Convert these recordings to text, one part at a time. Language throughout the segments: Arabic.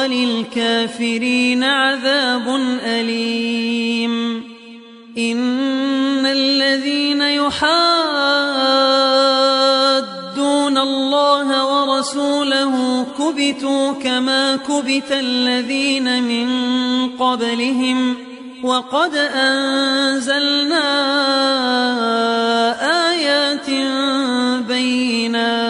وللكافرين عذاب أليم. إن الذين يحادون الله ورسوله كبتوا كما كبت الذين من قبلهم وقد أنزلنا آيات بينات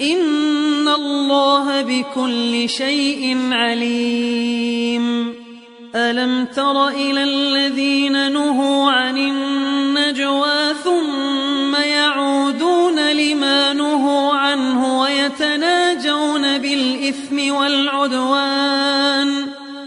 إن الله بكل شيء عليم ألم تر إلى الذين نهوا عن النجوى ثم يعودون لما نهوا عنه ويتناجون بالإثم والعدوان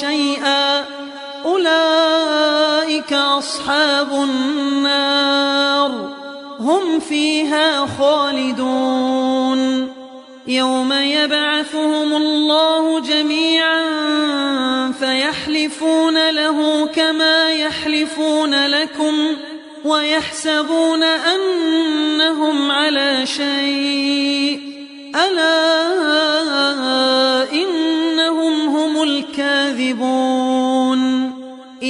شيئا. أولئك أصحاب النار. هم فيها خالدون. يوم يبعثهم الله جميعا فيحلفون له كما يحلفون لكم ويحسبون أنهم على شيء. ألا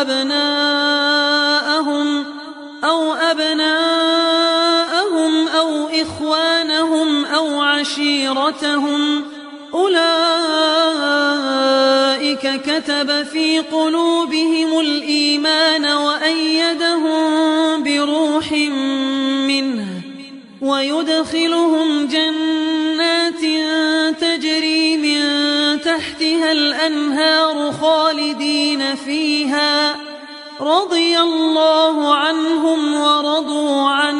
أبناءهم أو أبناءهم أو إخوانهم أو عشيرتهم أولئك كتب في قلوبهم الإيمان وأيدهم بروح منه ويدخلهم جنات فيها الأنهار خالدين فيها رضي الله عنهم ورضوا عنه.